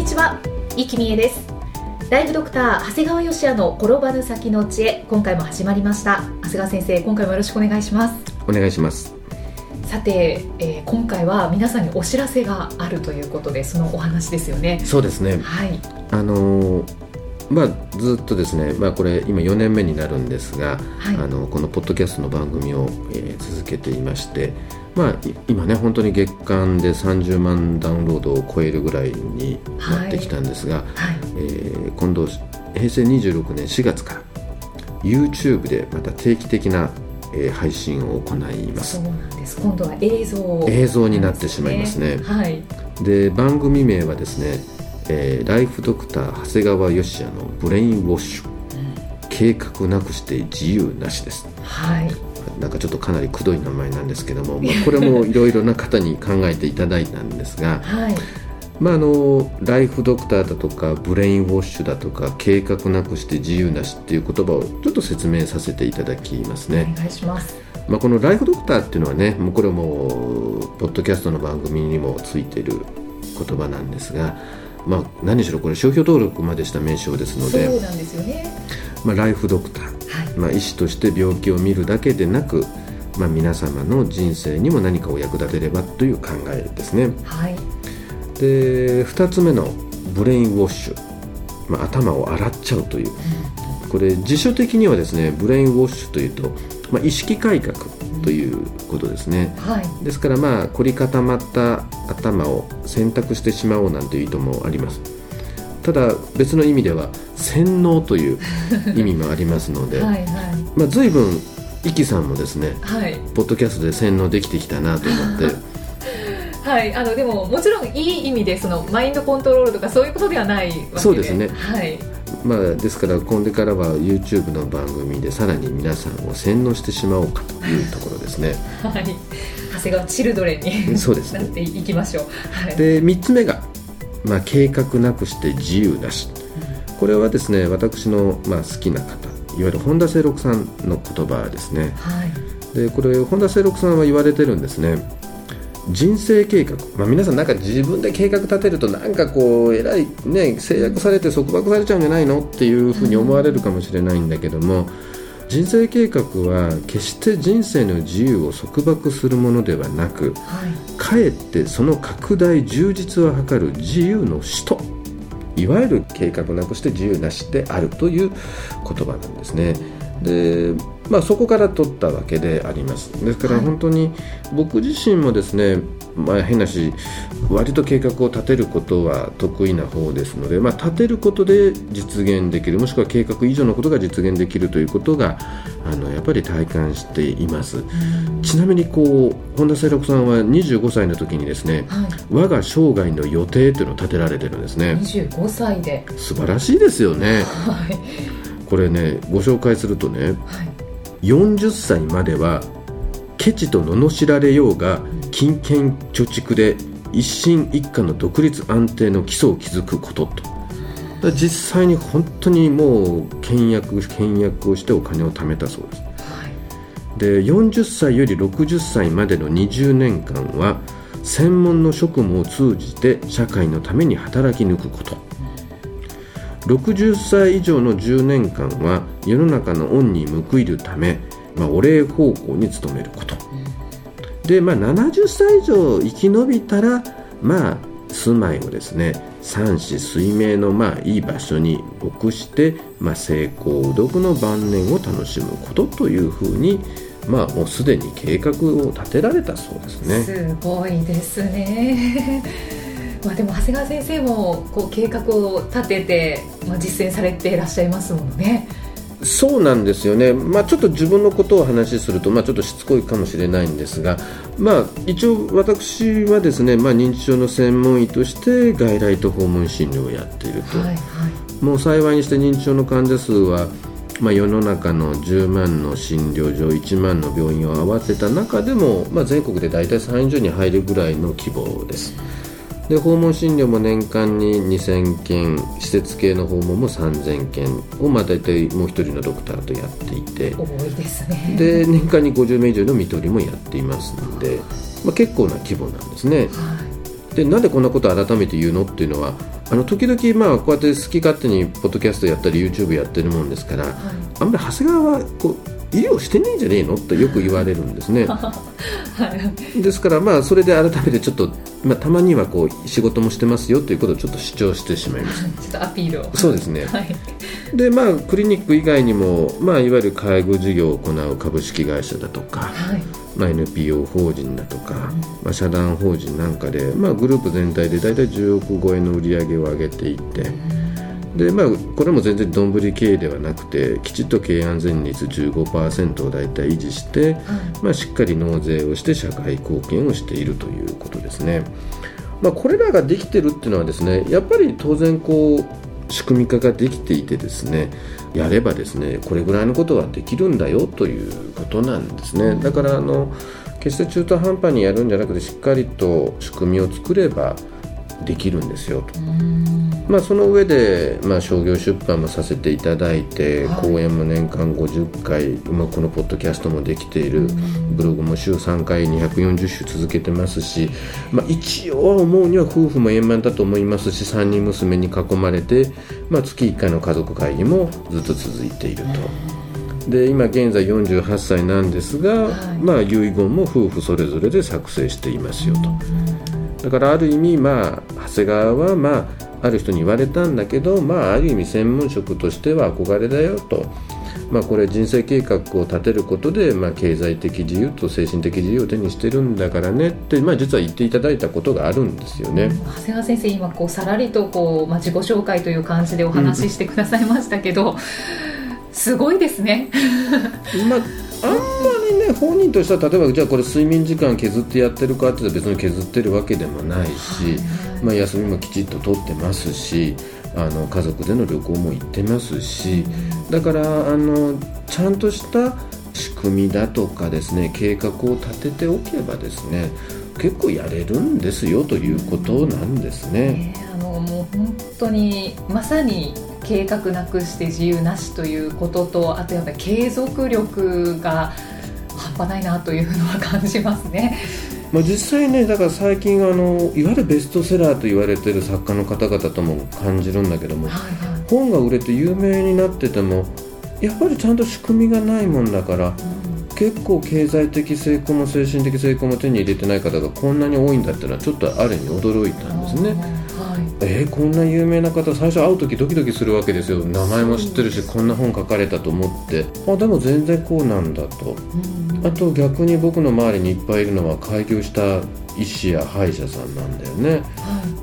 にちは、生きみえです。ライフドクター長谷川芳也の転ばぬ先の知恵今回も始まりました。長谷川先生今回もよろしくお願いします。お願いします。さて、えー今回は皆さんにお知らせがあるということでそのお話ですよね。そうですね。はい。あのーまあずっとですねまあこれ今4年目になるんですが、はい。あのこのポッドキャストの番組を、えー続けていましてまあい今ね本当に月間で30万ダウンロードを超えるぐらいになってきたんですが、はい。えー今度平成26年4月から YouTube でまた定期的な、えー配信を行います。そうなんです。今度は映像映像になってしまいますね。はい。で番組名はですね、えーライフドクター長谷川芳也のブレインウォッシュ。計画なくして自由なしです。はい。なんかちょっとかなりくどい名前なんですけども、まあ、これも いろいろな方に考えていただいたんですが、はい。まあ、あのライフドクターだとかブレインウォッシュだとか計画なくして自由なしっていう言葉をちょっと説明させていただきますね。お願いします。まあ、このライフドクターっていうのはねもうこれもポッドキャストの番組にもついてる言葉なんですが、まあ、何しろこれ商標登録までした名称ですのそうで、なんですよね。まあ、ライフドクター、はい。まあ、医師として病気を見るだけでなく、まあ、皆様の人生にも何かお役立てればという考えですね。はい。で2つ目のブレインウォッシュ、まあ、頭を洗っちゃうという。これ辞書的にはですねブレインウォッシュというと、まあ、意識改革ということですね、はい。ですからまあ凝り固まった頭を洗濯してしまおうなんていう意図もあります。ただ別の意味では洗脳という意味もありますので、はいはい。まあ、随分イキさんもですねはい。ポッドキャストで洗脳できてきたなと思って。はい。あのでももちろんいい意味でそのマインドコントロールとかそういうことではないわけで。そうですね。はいまあですから今度からは YouTube の番組でさらに皆さんを洗脳してしまおうかというところですね。はい。長谷川チルドレンにそうですね。なっていきましょう。はい。で3つ目が、まあ、計画なくして自由なし。これはですね私の、まあ、好きな方いわゆる本田清六さんの言葉ですね。はい。でこれ本田清六さんは言われてるんですね人生計画、まあ、皆さんなんか自分で計画立てるとなんかこうえらい、ね、制約されて束縛されちゃうんじゃないのっていうふうに思われるかもしれないんだけども人生計画は決して人生の自由を束縛するものではなくはい。かえってその拡大充実を図る自由の使徒。いわゆる計画なくして自由なしであるという言葉なんですね。で、まあ、そこから取ったわけであります。ですからはい。本当に僕自身もですね、まあ、変なし割と計画を立てることは得意な方ですので、まあ、立てることで実現できるもしくは計画以上のことが実現できるということがあのやっぱり体感しています。ちなみにこう本田清六さんは25歳の時にですねはい。我が生涯の予定というのを立てられてるんですね。25歳で。素晴らしいですよね。はい。これねご紹介するとねはい40歳まではケチと罵られようが金券貯蓄で一心一家の独立安定の基礎を築くことと。実際に本当にもう倹約倹約をしてお金を貯めたそうです。で40歳より60歳までの20年間は専門の職務を通じて社会のために働き抜くこと60歳以上の10年間は世の中の恩に報いるため、まあ、お礼奉公に努めることで、まあ、70歳以上生き延びたらまあ住まいをですね三子水明のまあいい場所に置くして、まあ、成功うどくの晩年を楽しむことというふうにまあもうすでに計画を立てられたそうですね。すごいですね。まあでも長谷川先生もこう計画を立てて、まあ、実践されていらっしゃいますものね。そうなんですよね、まあ、ちょっと自分のことを話しすると、まあ、ちょっとしつこいかもしれないんですが、まあ、一応、私はですね、まあ、認知症の専門医として外来と訪問診療をやっていると、はいはい、もう幸いにして認知症の患者数は、まあ、世の中の10万の診療所1万の病院を合わせた中でも、まあ、全国で大体3以上に入るぐらいの規模です。で訪問診療も年間に2000件施設系の訪問も3000件を、まあ、大体もう一人のドクターとやっていて。多いですね。で年間に50名以上の看取りもやっていますので、まあ、結構な規模なんですね、はい、でなんでこんなことを改めて言うのっていうのはあの時々まあこうやって好き勝手にポッドキャストやったり YouTube やってるもんですから、はい、あんまり長谷川はこう医療してねえんじゃねえのってよく言われるんですね、はい、ですからまあそれで改めてちょっと、まあ、たまにはこう仕事もしてますよということをちょっと主張してしまいましたちょっとアピールを。そうですね、はい、でまあクリニック以外にも、まあ、いわゆる介護事業を行う株式会社だとか、はい。まあ、NPO 法人だとか、まあ、社団法人なんかで、まあ、グループ全体で大体10億超えの売り上げを上げていて、でまあ、これも全然どんぶり経営ではなくてきちっと経営安全率15%を大体維持して、まあ、しっかり納税をして社会貢献をしているということですね。まあ、これらができてるっていうのはですねやっぱり当然こう仕組み化ができていてですねやればですねこれぐらいのことができるんだよということなんですねだからあの決して中途半端にやるんじゃなくてしっかりと仕組みを作ればできるんですよと。まあ、その上で、まあ、商業出版もさせていただいて、はい、講演も年間50回、まあ、このポッドキャストもできている、ブログも週3回240週続けてますし、まあ、一応思うには夫婦も円満だと思いますし3人娘に囲まれて、まあ、月1回の家族会議もずっと続いていると。で今現在48歳なんですが、はい、まあ、遺言も夫婦それぞれで作成していますよと。だからある意味、まあ、長谷川は、まあある人に言われたんだけど、まあ、ある意味専門職としては憧れだよと。まあ、これ人生計画を立てることで、まあ、経済的自由と精神的自由を手にしてるんだからねって、まあ、実は言っていただいたことがあるんですよね長谷川先生今こうさらりとこう、まあ、自己紹介という感じでお話ししてくださいましたけど、うん、すごいですね。まああんまりね本人としては例えばじゃあこれ睡眠時間削ってやってるかって別に削ってるわけでもないし、はい、まあ、休みもきちっと取ってますしあの家族での旅行も行ってますしだからあのちゃんとした仕組みだとかですね計画を立てておけばですね結構やれるんですよということなんですね。えー、あのもう本当にまさに計画なくして自由なしということとあとやっぱり継続力が半端ないなというのは感じますね。まあ、実際ねだから最近あのいわゆるベストセラーと言われてる作家の方々とも感じるんだけども、はいはい、本が売れて有名になっててもやっぱりちゃんと仕組みがないもんだから、うん、結構経済的成功も精神的成功も手に入れてない方がこんなに多いんだっていうのはちょっとある意味驚いたんですね。えー、こんな有名な方最初会う時ドキドキするわけですよ。名前も知ってるしこんな本書かれたと思って。あでも全然こうなんだと、あと逆に僕の周りにいっぱいいるのは開業した医師や歯医者さんなんだよね、はい、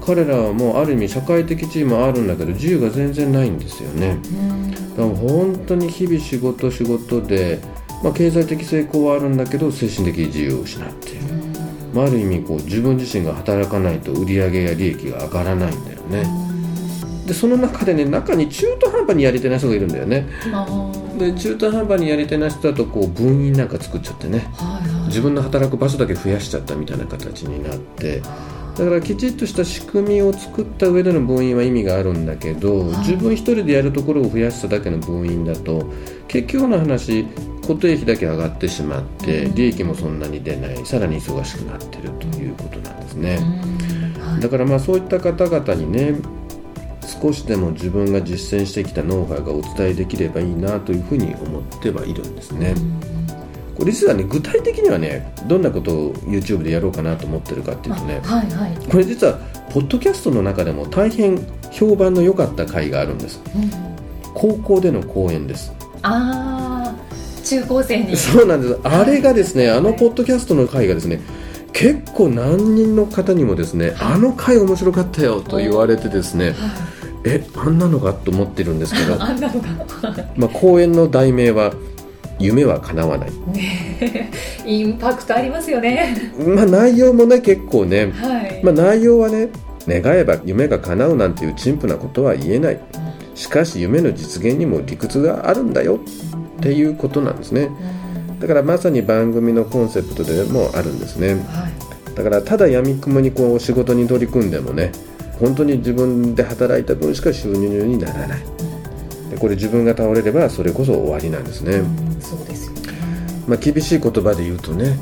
彼らはもうある意味社会的地位もあるんだけど自由が全然ないんですよね、だから本当に日々仕事仕事で、まあ、経済的成功はあるんだけど精神的自由を失ってまあ、ある意味こう自分自身が働かないと売り上げや利益が上がらないんだよね。でその中でね中に中途半端にやり手な人がいるんだよね。で中途半端にやり手な人だとこう分院なんか作っちゃってね、はいはい、自分の働く場所だけ増やしちゃったみたいな形になって。だからきちっとした仕組みを作った上での分院は意味があるんだけど、はい、自分一人でやるところを増やしただけの分院だと結局の話固定費だけ上がってしまって利益もそんなに出ないさらに忙しくなってるということなんですね、はい、だからまあそういった方々にね少しでも自分が実践してきたノウハウがお伝えできればいいなというふうに思ってはいるんですね。これ実はね具体的にはねどんなことを YouTube でやろうかなと思ってるかっていうとね、はいはい、これ実はポッドキャストの中でも大変評判の良かった回があるんです、うん、高校での講演です。ああ中高生に。そうなんです。あれがですねあのポッドキャストの回がですね結構何人の方にもですね、あの回面白かったよと言われてですね、えあんなのがと思ってるんですけど あんなのがまあ講演の題名は「夢は叶わない。ねインパクトありますよね」まあ内容もね結構ね、はい、まあ、内容はね願えば夢が叶うなんていう陳腐なことは言えない。しかし夢の実現にも理屈があるんだよっていうことなんですね。だからまさに番組のコンセプトでもあるんですね。はいだからただ闇雲にこう仕事に取り組んでもね本当に自分で働いた分しか収入にならない。でこれ自分が倒れればそれこそ終わりなんですね、うんそうですよね。まあ、厳しい言葉で言うとねはい。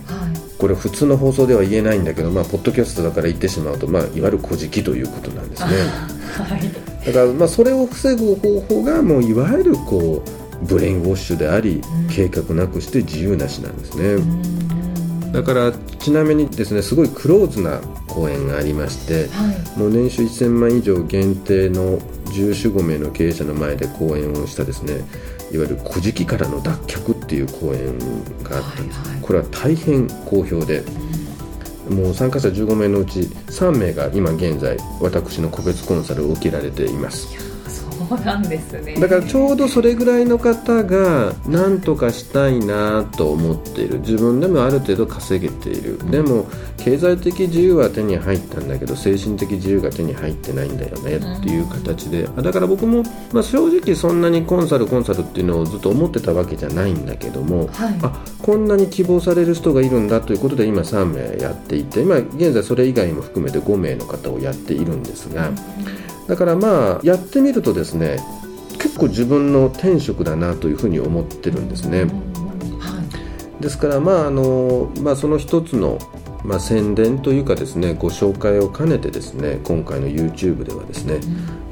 これ普通の放送では言えないんだけど、まあ、ポッドキャストだから言ってしまうと、まあ、いわゆる小じということなんですね。はい。だからまあそれを防ぐ方法がもういわゆるこうブレインウォッシュでありうん。計画なくして自由なしなんですね、うん。だからちなみにですねすごいクローズな講演がありましてはい。もう年収1000万以上限定の1415名の経営者の前で講演をしたですねいわゆる「古事記からの脱却」っていう講演があったんです、はいはい。これは大変好評でもう参加者15名のうち3名が今現在私の個別コンサルを受けられていますそうなんですね。だからちょうどそれぐらいの方が何とかしたいなと思っている。自分でもある程度稼げている。でも経済的自由は手に入ったんだけど精神的自由が手に入ってないんだよねっていう形で。あだから僕も、まあ、正直そんなにコンサルコンサルっていうのをずっと思ってたわけじゃないんだけどもはい。あこんなに希望される人がいるんだということで今3名やっていて今現在それ以外も含めて5名の方をやっているんですがだからまあやってみるとですね結構自分の天職だなというふうに思ってるんですね。はいですからまああの、まあ、その一つの、まあ、宣伝というかですねご紹介を兼ねてですね今回の YouTube ではですね、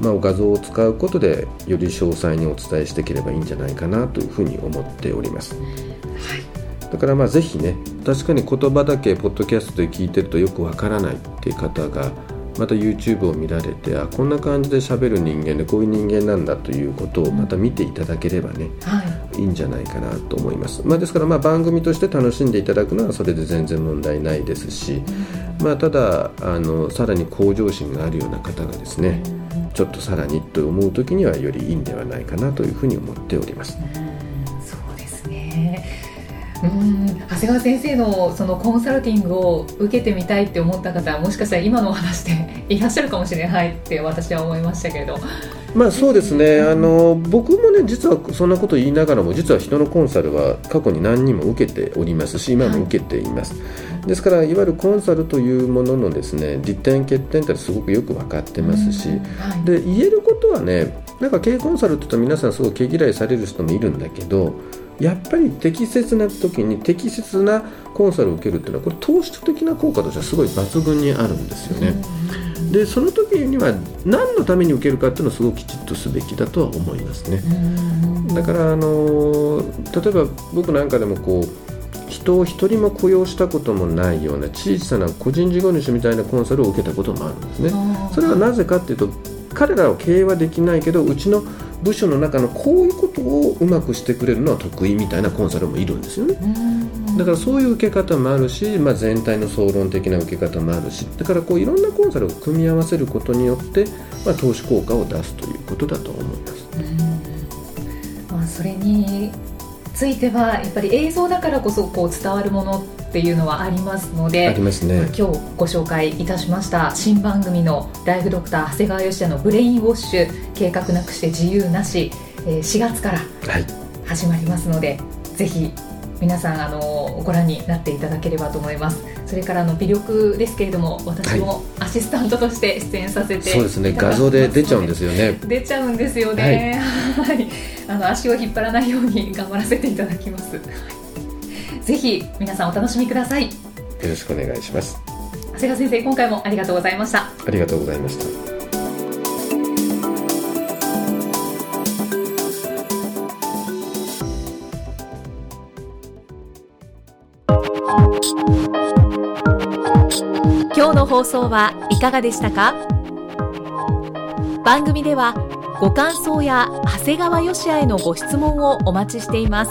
まあ、画像を使うことでより詳細にお伝えしていければいいんじゃないかなというふうに思っております。だからまあぜひね確かに言葉だけポッドキャストで聞いてるとよくわからないっていう方がまた YouTube を見られてあこんな感じで喋る人間でこういう人間なんだということをまた見ていただければね、はい。いいんじゃないかなと思います、まあ、ですからまあ番組として楽しんでいただくのはそれで全然問題ないですし、まあ、ただあのさらに向上心があるような方がですねちょっとさらにと思う時にはよりいいんではないかなというふうに思っております。そうですねうん。長谷川先生のそのコンサルティングを受けてみたいって思った方はもしかしたら今のお話で いらっしゃるかもしれないって私は思いましたけれど。まあそうですね。あの僕もね実はそんなこと言いながらも実は人のコンサルは過去に何人も受けておりますし今も受けています、ですからいわゆるコンサルというもののですね利点欠点ってすごくよく分かってますし、はい。で言えることはねなんか経営コンサルって言うと皆さんすごい毛嫌いされる人もいるんだけどやっぱり適切な時に適切なコンサルを受けるっていうのはこれ投資的な効果としてはすごい抜群にあるんですよね。でその時には何のために受けるかっていうのをすごくきちっとすべきだとは思いますね。だからあの例えば僕なんかでもこう人を一人も雇用したこともないような小さな個人事業主みたいなコンサルを受けたこともあるんですね。それはなぜかっていうと彼らは経営はできないけどうちの部署の中のこういうことをうまくしてくれるのは得意みたいなコンサルもいるんですよね。だからそういう受け方もあるし、まあ、全体の総論的な受け方もあるしだからこういろんなコンサルを組み合わせることによって、まあ、投資効果を出すということだと思います。まあ、それについてはやっぱり映像だからこそこう伝わるものっていうのはありますのでありますね。今日ご紹介いたしました新番組のライフドクター長谷川芳也のブレインウォッシュ計画なくして自由なしえー4月からはい、始まりますのでぜひ皆さんあのご覧になっていただければと思います。それからあの微力ですけれども私もアシスタントとして出演させてそうですね画像で出ちゃうんですすよね。出ちゃうんですよね。はい、あの足を引っ張らないように頑張らせていただきますぜひ皆さんお楽しみくださいよろしくお願いします。長谷川先生今回もありがとうございましたありがとうございました。今日の放送はいかがでしたか？番組ではご感想や長谷川よしあへのご質問をお待ちしています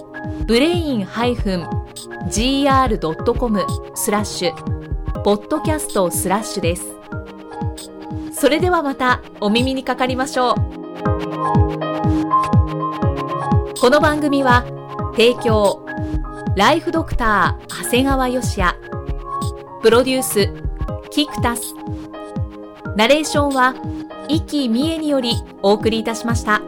ブレイン -gr.com スラッシュポッドキャストスラッシュです。それではまたお耳にかかりましょう。この番組は提供ライフドクター長谷川芳也。プロデュースキクタス。ナレーションは生きみえによりお送りいたしました。